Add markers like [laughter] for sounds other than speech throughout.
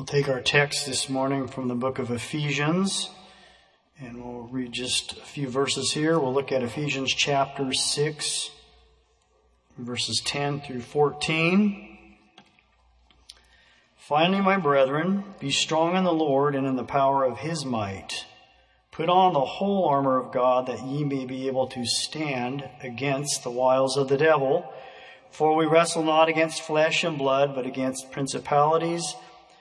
We'll take our text this morning from the book of Ephesians, and we'll read just a few verses here. We'll look at Ephesians chapter 6, verses 10 through 14. Finally, my brethren, be strong in the Lord and in the power of his might. Put on the whole armor of God that ye may be able to stand against the wiles of the devil. For we wrestle not against flesh and blood, but against principalities,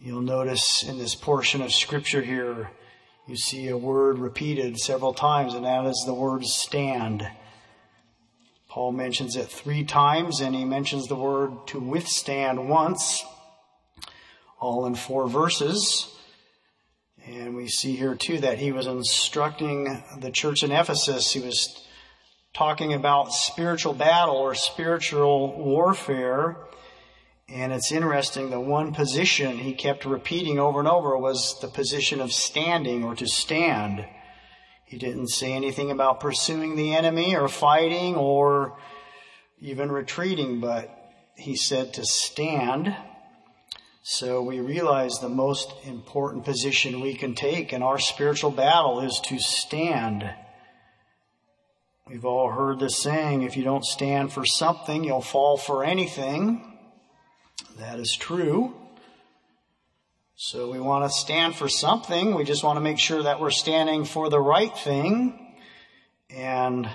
You'll notice in this portion of scripture here, you see a word repeated several times, and that is the word stand. Paul mentions it three times, and he mentions the word to withstand once, all in four verses. And we see here too that he was instructing the church in Ephesus. He was talking about spiritual battle or spiritual warfare. And it's interesting, the one position he kept repeating over and over was the position of standing or to stand. He didn't say anything about pursuing the enemy or fighting or even retreating, but he said to stand. So we realize the most important position we can take in our spiritual battle is to stand. We've all heard the saying, if you don't stand for something, you'll fall for anything. That is true. So we want to stand for something. We just want to make sure that we're standing for the right thing. And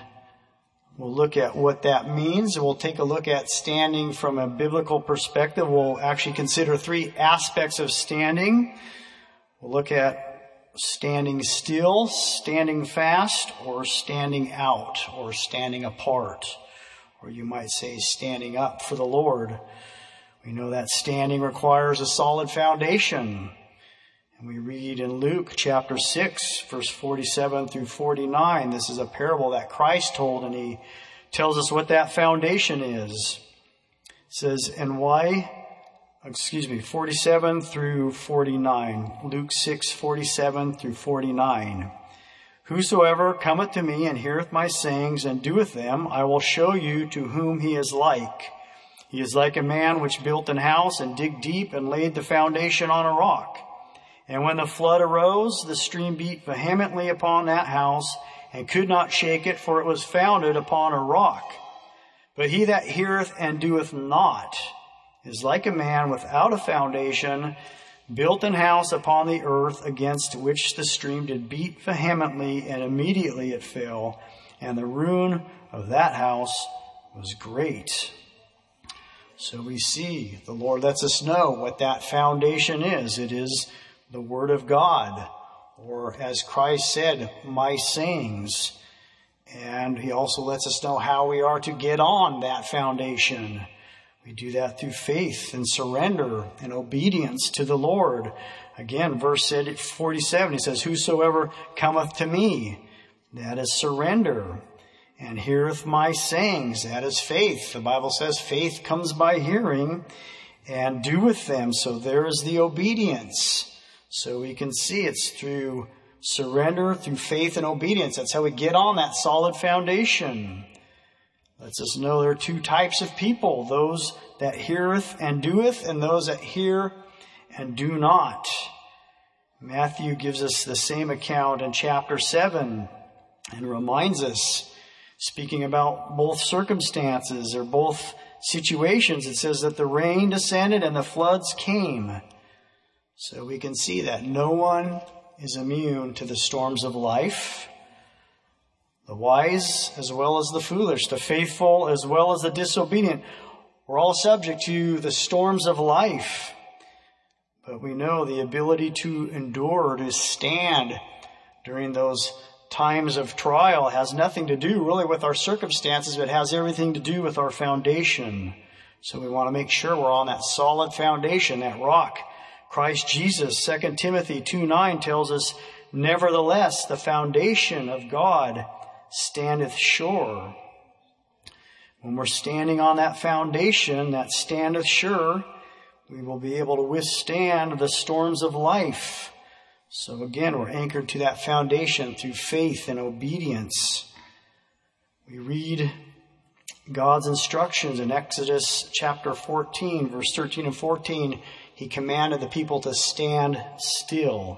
we'll look at what that means. We'll take a look at standing from a biblical perspective. We'll actually consider three aspects of standing. We'll look at standing still, standing fast, or standing out, or standing apart. Or you might say standing up for the Lord. We know that standing requires a solid foundation. And we read in Luke chapter 6, verse 47 through 49. This is a parable that Christ told, and he tells us what that foundation is. It says, And why excuse me, 47 through 49. Luke 6, 47 through 49. Whosoever cometh to me and heareth my sayings and doeth them, I will show you to whom he is like. He is like a man which built an house and digged deep and laid the foundation on a rock. And when the flood arose, the stream beat vehemently upon that house and could not shake it, for it was founded upon a rock. But he that heareth and doeth not, is like a man without a foundation, built an house upon the earth against which the stream did beat vehemently, and immediately it fell, and the ruin of that house was great. So we see the Lord lets us know what that foundation is. It is the Word of God, or as Christ said, my sayings. And He also lets us know how we are to get on that foundation. We do that through faith and surrender and obedience to the Lord. Again, verse 47, he says, Whosoever cometh to me, that is surrender, and heareth my sayings, that is faith. The Bible says faith comes by hearing, and doeth them. So there is the obedience. So we can see it's through surrender, through faith and obedience. That's how we get on that solid foundation lets us know there are two types of people those that heareth and doeth, and those that hear and do not. Matthew gives us the same account in chapter 7 and reminds us, speaking about both circumstances or both situations, it says that the rain descended and the floods came. So we can see that no one is immune to the storms of life the wise as well as the foolish, the faithful as well as the disobedient. We're all subject to the storms of life. But we know the ability to endure, to stand during those times of trial has nothing to do really with our circumstances, but has everything to do with our foundation. So we want to make sure we're on that solid foundation, that rock, Christ Jesus. 2 Timothy 2 9 tells us, Nevertheless, the foundation of God standeth sure. When we're standing on that foundation that standeth sure, we will be able to withstand the storms of life. So again, we're anchored to that foundation through faith and obedience. We read God's instructions in Exodus chapter 14, verse 13 and 14. He commanded the people to stand still.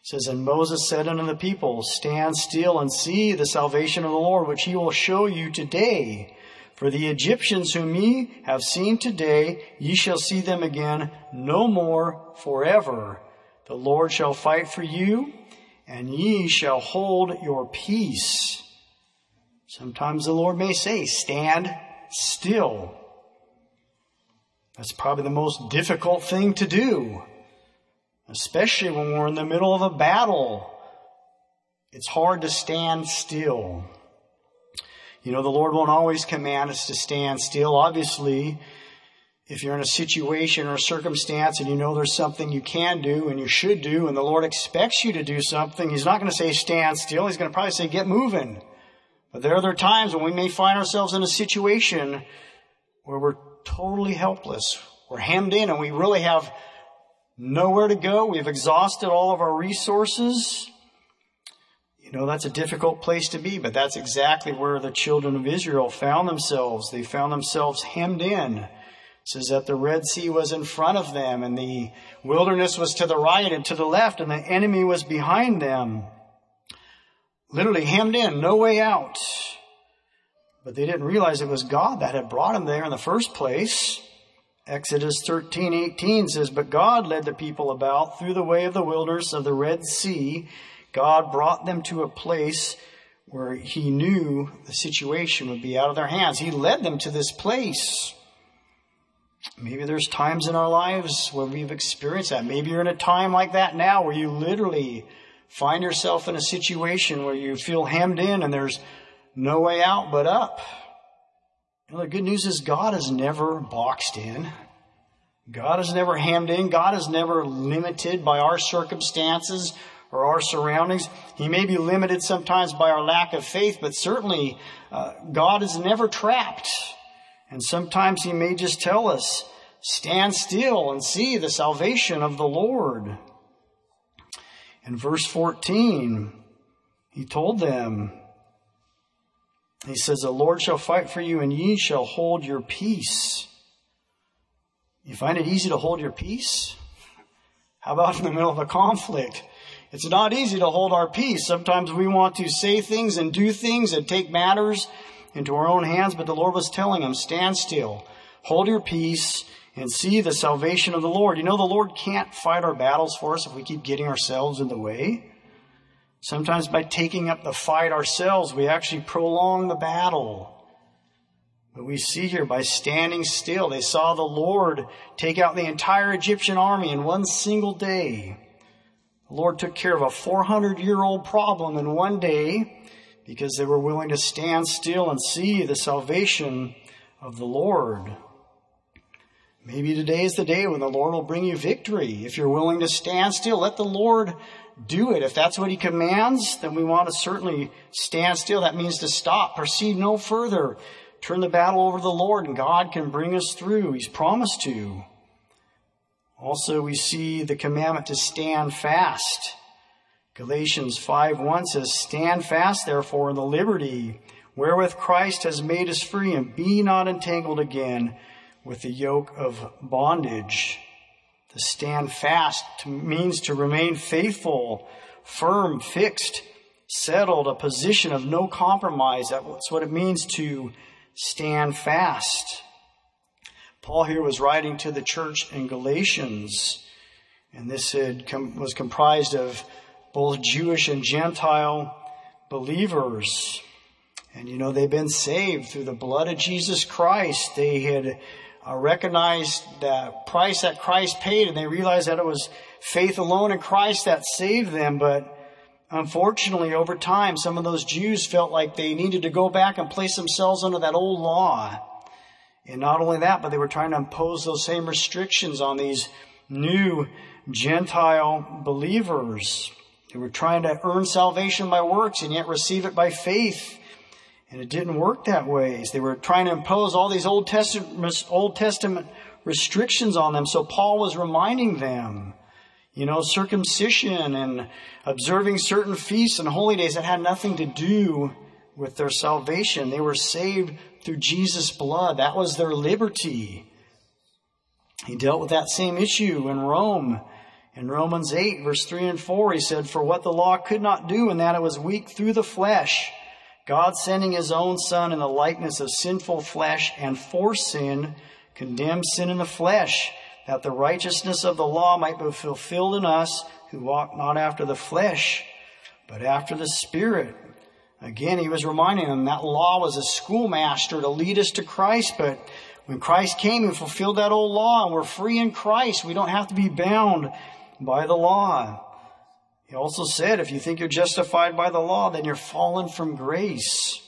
It says, And Moses said unto the people, Stand still and see the salvation of the Lord, which he will show you today. For the Egyptians whom ye have seen today, ye shall see them again no more forever. The Lord shall fight for you, and ye shall hold your peace. Sometimes the Lord may say, stand still. That's probably the most difficult thing to do, especially when we're in the middle of a battle. It's hard to stand still. You know, the Lord won't always command us to stand still. Obviously, if you're in a situation or a circumstance and you know there's something you can do and you should do and the Lord expects you to do something, He's not going to say stand still. He's going to probably say get moving. But there are other times when we may find ourselves in a situation where we're totally helpless. We're hemmed in and we really have nowhere to go. We've exhausted all of our resources. You know, that's a difficult place to be, but that's exactly where the children of Israel found themselves. They found themselves hemmed in. Says that the Red Sea was in front of them and the wilderness was to the right and to the left and the enemy was behind them literally hemmed in, no way out. But they didn't realize it was God that had brought them there in the first place. Exodus 13, 18 says, But God led the people about through the way of the wilderness of the Red Sea. God brought them to a place where he knew the situation would be out of their hands. He led them to this place. Maybe there's times in our lives where we've experienced that. Maybe you're in a time like that now where you literally find yourself in a situation where you feel hemmed in and there's no way out but up. You know, the good news is God is never boxed in. God is never hemmed in. God is never limited by our circumstances or our surroundings. He may be limited sometimes by our lack of faith, but certainly uh, God is never trapped. And sometimes He may just tell us, stand still and see the salvation of the Lord. In verse 14, he told them, he says, The Lord shall fight for you, and ye shall hold your peace. You find it easy to hold your peace? How about in the middle of a conflict? It's not easy to hold our peace. Sometimes we want to say things and do things and take matters into our own hands, but the Lord was telling them, stand still, hold your peace, and see the salvation of the Lord. You know, the Lord can't fight our battles for us if we keep getting ourselves in the way. Sometimes by taking up the fight ourselves, we actually prolong the battle. But we see here by standing still, they saw the Lord take out the entire Egyptian army in one single day. The Lord took care of a 400 year old problem in one day because they were willing to stand still and see the salvation of the Lord. Maybe today is the day when the Lord will bring you victory. If you're willing to stand still, let the Lord do it. If that's what He commands, then we want to certainly stand still. That means to stop, proceed no further, turn the battle over to the Lord, and God can bring us through. He's promised to. Also, we see the commandment to stand fast. Galatians 5 1 says, Stand fast, therefore, in the liberty wherewith Christ has made us free, and be not entangled again with the yoke of bondage. To stand fast means to remain faithful, firm, fixed, settled, a position of no compromise. That's what it means to stand fast. Paul here was writing to the church in Galatians, and this was comprised of both Jewish and Gentile believers. And you know, they've been saved through the blood of Jesus Christ. They had uh, recognized the price that Christ paid and they realized that it was faith alone in Christ that saved them. But unfortunately, over time, some of those Jews felt like they needed to go back and place themselves under that old law. And not only that, but they were trying to impose those same restrictions on these new Gentile believers. They were trying to earn salvation by works and yet receive it by faith. And it didn't work that way. They were trying to impose all these Old Testament, Old Testament restrictions on them. So Paul was reminding them, you know, circumcision and observing certain feasts and holy days that had nothing to do with their salvation. They were saved through Jesus' blood. That was their liberty. He dealt with that same issue in Rome. In Romans 8, verse 3 and 4, he said, For what the law could not do, in that it was weak through the flesh, God sending his own Son in the likeness of sinful flesh and for sin, condemned sin in the flesh, that the righteousness of the law might be fulfilled in us who walk not after the flesh, but after the Spirit. Again, he was reminding them that law was a schoolmaster to lead us to Christ, but when Christ came and fulfilled that old law and we're free in Christ, we don't have to be bound by the law. He also said, if you think you're justified by the law, then you're fallen from grace.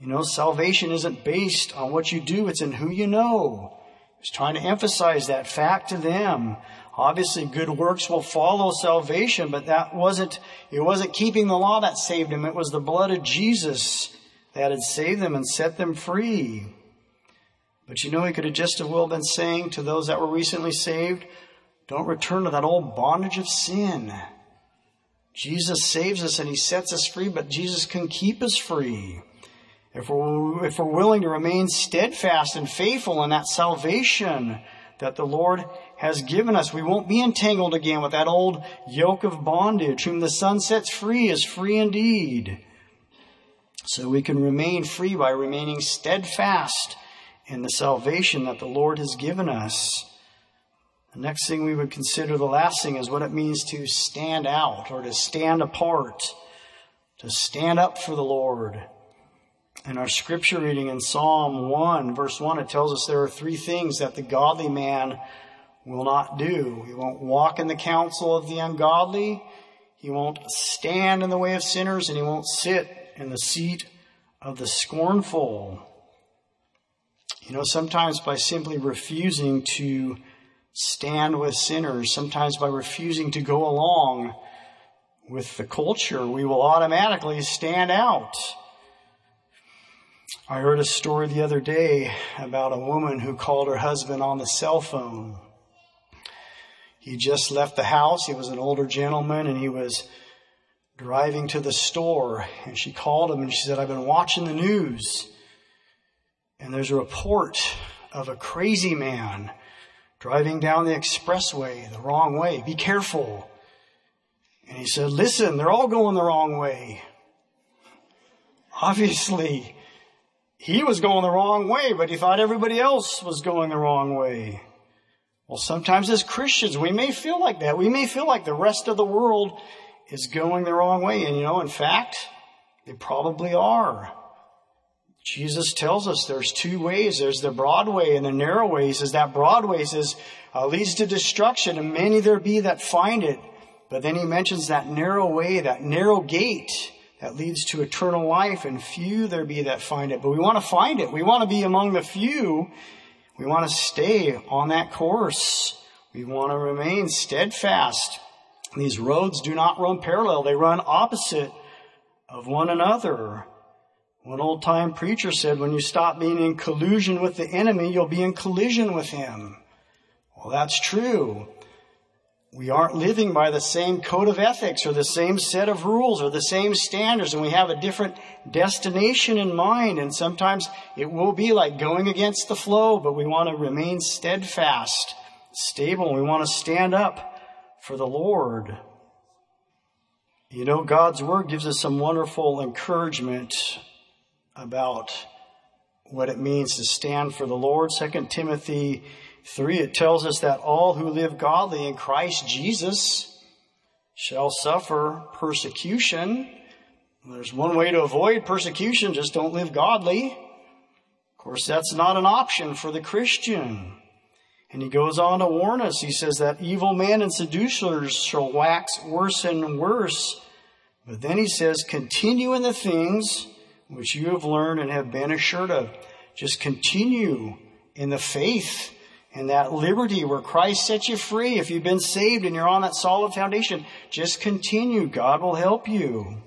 You know, salvation isn't based on what you do, it's in who you know. He's trying to emphasize that fact to them. Obviously, good works will follow salvation, but that wasn't, it wasn't keeping the law that saved him. It was the blood of Jesus that had saved them and set them free. But you know, he could have just as well been saying to those that were recently saved, don't return to that old bondage of sin. Jesus saves us and he sets us free, but Jesus can keep us free. If we're, if we're willing to remain steadfast and faithful in that salvation that the Lord has given us, we won't be entangled again with that old yoke of bondage. Whom the Son sets free is free indeed. So we can remain free by remaining steadfast in the salvation that the Lord has given us. The next thing we would consider, the last thing, is what it means to stand out or to stand apart, to stand up for the Lord. In our scripture reading in Psalm 1, verse 1, it tells us there are three things that the godly man will not do. He won't walk in the counsel of the ungodly, he won't stand in the way of sinners, and he won't sit in the seat of the scornful. You know, sometimes by simply refusing to stand with sinners, sometimes by refusing to go along with the culture, we will automatically stand out. I heard a story the other day about a woman who called her husband on the cell phone. He just left the house. He was an older gentleman and he was driving to the store and she called him and she said, I've been watching the news and there's a report of a crazy man driving down the expressway the wrong way. Be careful. And he said, listen, they're all going the wrong way. Obviously, he was going the wrong way, but he thought everybody else was going the wrong way. Well, sometimes as Christians, we may feel like that. We may feel like the rest of the world is going the wrong way. And you know, in fact, they probably are. Jesus tells us there's two ways. There's the broad way and the narrow way. He says that broad way says, uh, leads to destruction and many there be that find it. But then he mentions that narrow way, that narrow gate that leads to eternal life and few there be that find it. But we want to find it. We want to be among the few. We want to stay on that course. We want to remain steadfast. These roads do not run parallel. They run opposite of one another. One old time preacher said, when you stop being in collusion with the enemy, you'll be in collision with him. Well, that's true. We aren't living by the same code of ethics or the same set of rules or the same standards, and we have a different destination in mind. And sometimes it will be like going against the flow, but we want to remain steadfast, stable. We want to stand up for the Lord. You know, God's Word gives us some wonderful encouragement about what it means to stand for the Lord. 2 Timothy 3, it tells us that all who live godly in Christ Jesus shall suffer persecution. There's one way to avoid persecution, just don't live godly. Of course, that's not an option for the Christian. And he goes on to warn us. He says that evil men and seducers shall wax worse and worse. But then he says, continue in the things which you have learned and have been assured of. Just continue in the faith and that liberty where Christ sets you free. If you've been saved and you're on that solid foundation, just continue. God will help you.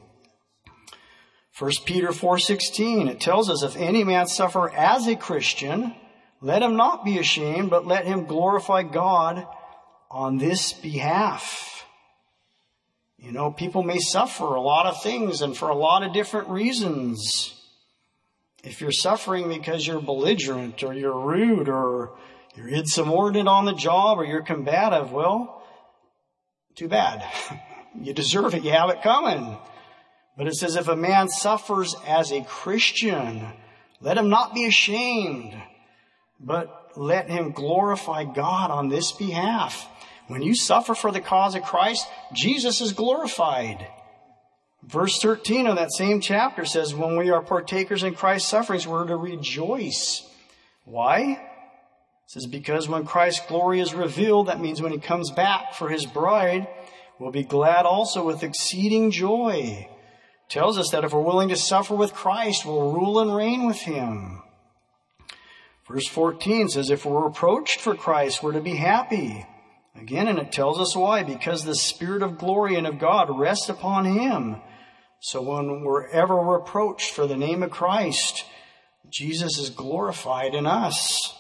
1 Peter 4:16 it tells us if any man suffer as a Christian let him not be ashamed but let him glorify God on this behalf. You know, people may suffer a lot of things and for a lot of different reasons. If you're suffering because you're belligerent or you're rude or you're insubordinate on the job or you're combative, well, too bad. [laughs] you deserve it. You have it coming. But it says if a man suffers as a Christian, let him not be ashamed, but let him glorify God on this behalf. When you suffer for the cause of Christ, Jesus is glorified. Verse 13 of that same chapter says, when we are partakers in Christ's sufferings, we're to rejoice. Why? It says, because when Christ's glory is revealed, that means when he comes back for his bride, we'll be glad also with exceeding joy. It Tells us that if we're willing to suffer with Christ, we'll rule and reign with him. Verse 14 says, if we're reproached for Christ, we're to be happy. Again, and it tells us why. Because the Spirit of glory and of God rests upon him. So when we're ever reproached for the name of Christ, Jesus is glorified in us.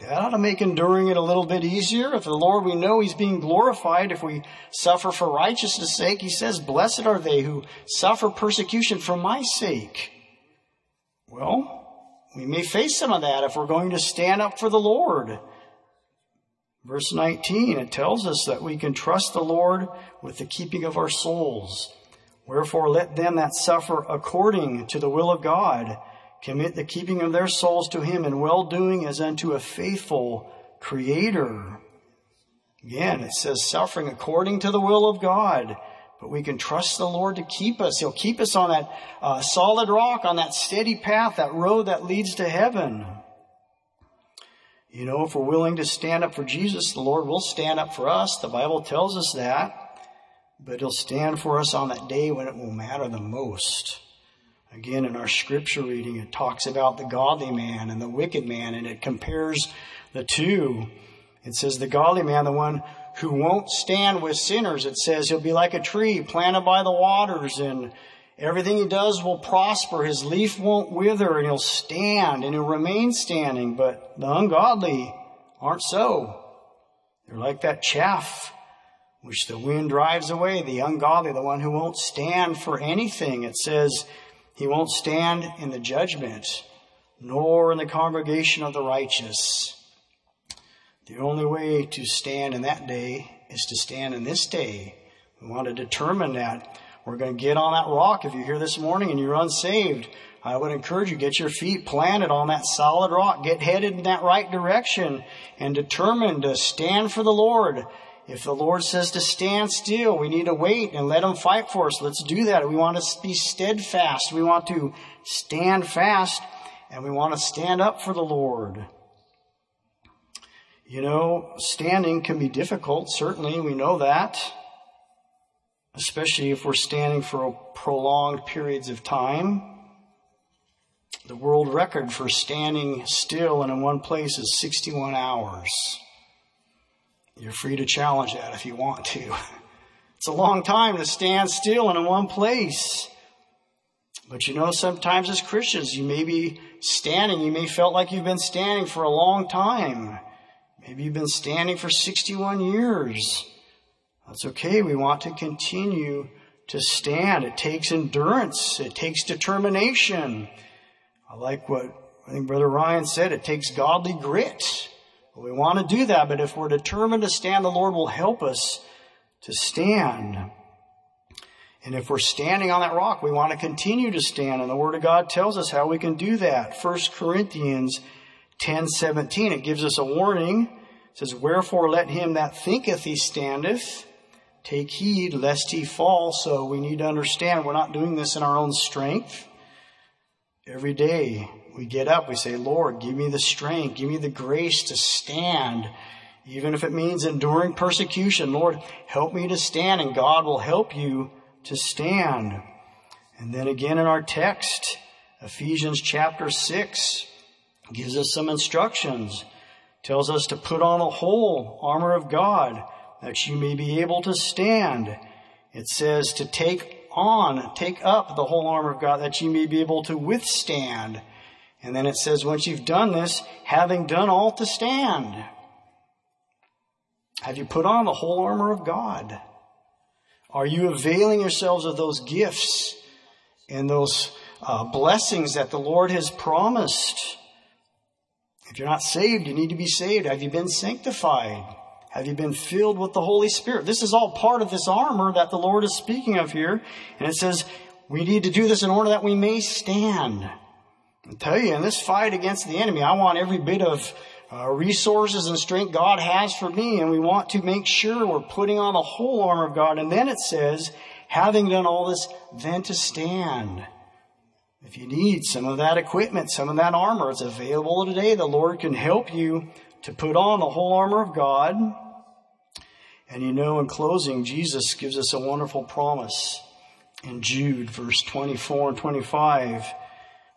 That ought to make enduring it a little bit easier. If the Lord, we know He's being glorified. If we suffer for righteousness' sake, He says, blessed are they who suffer persecution for my sake. Well, we may face some of that if we're going to stand up for the Lord. Verse 19, it tells us that we can trust the Lord with the keeping of our souls. Wherefore let them that suffer according to the will of God commit the keeping of their souls to him in well doing as unto a faithful creator. Again, it says suffering according to the will of God. But we can trust the Lord to keep us. He'll keep us on that uh, solid rock, on that steady path, that road that leads to heaven. You know, if we're willing to stand up for Jesus, the Lord will stand up for us. The Bible tells us that but he'll stand for us on that day when it will matter the most. Again, in our scripture reading, it talks about the godly man and the wicked man, and it compares the two. It says the godly man, the one who won't stand with sinners, it says he'll be like a tree planted by the waters and everything he does will prosper. His leaf won't wither and he'll stand and he'll remain standing. But the ungodly aren't so. They're like that chaff which the wind drives away, the ungodly, the one who won't stand for anything. It says he won't stand in the judgment, nor in the congregation of the righteous. The only way to stand in that day is to stand in this day. We want to determine that. We're going to get on that rock. If you're here this morning and you're unsaved, I would encourage you, get your feet planted on that solid rock. Get headed in that right direction and determined to stand for the Lord if the Lord says to stand still, we need to wait and let Him fight for us. Let's do that. We want to be steadfast. We want to stand fast and we want to stand up for the Lord. You know, standing can be difficult. Certainly, we know that. Especially if we're standing for prolonged periods of time. The world record for standing still and in one place is 61 hours. You're free to challenge that if you want to. [laughs] It's a long time to stand still and in one place. But you know, sometimes as Christians, you may be standing, you may felt like you've been standing for a long time. Maybe you've been standing for 61 years. That's okay. We want to continue to stand. It takes endurance. It takes determination. I like what I think Brother Ryan said. It takes godly grit. We want to do that, but if we're determined to stand, the Lord will help us to stand. And if we're standing on that rock, we want to continue to stand. And the Word of God tells us how we can do that. 1 Corinthians 10 17, it gives us a warning. It says, Wherefore let him that thinketh he standeth take heed lest he fall. So we need to understand we're not doing this in our own strength. Every day we get up, we say, Lord, give me the strength, give me the grace to stand, even if it means enduring persecution. Lord, help me to stand, and God will help you to stand. And then again in our text, Ephesians chapter 6 gives us some instructions. tells us to put on the whole armor of God that you may be able to stand. It says to take on, take up the whole armor of God that you may be able to withstand. And then it says, once you've done this, having done all to stand. Have you put on the whole armor of God? Are you availing yourselves of those gifts and those uh, blessings that the Lord has promised? If you're not saved, you need to be saved. Have you been sanctified? Have you been filled with the Holy Spirit? This is all part of this armor that the Lord is speaking of here. And it says we need to do this in order that we may stand. I tell you, in this fight against the enemy, I want every bit of uh, resources and strength God has for me, and we want to make sure we're putting on the whole armor of God. And then it says, having done all this, then to stand. If you need some of that equipment, some of that armor, it's available today. The Lord can help you to put on the whole armor of God. And you know, in closing, Jesus gives us a wonderful promise in Jude, verse 24 and 25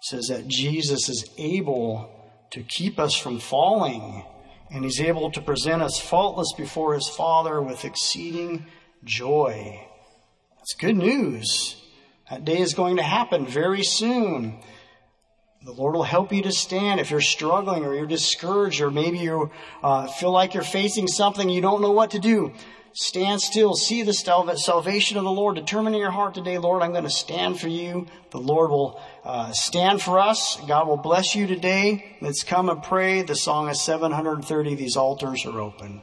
says that Jesus is able to keep us from falling, and he's able to present us faultless before his Father with exceeding joy. That's good news. That day is going to happen very soon. The Lord will help you to stand if you're struggling or you're discouraged or maybe you uh, feel like you're facing something you don't know what to do. Stand still. See the salvation of the Lord. Determine in your heart today, Lord, I'm going to stand for you. The Lord will uh, stand for us. God will bless you today. Let's come and pray. The song is 730. These altars are open.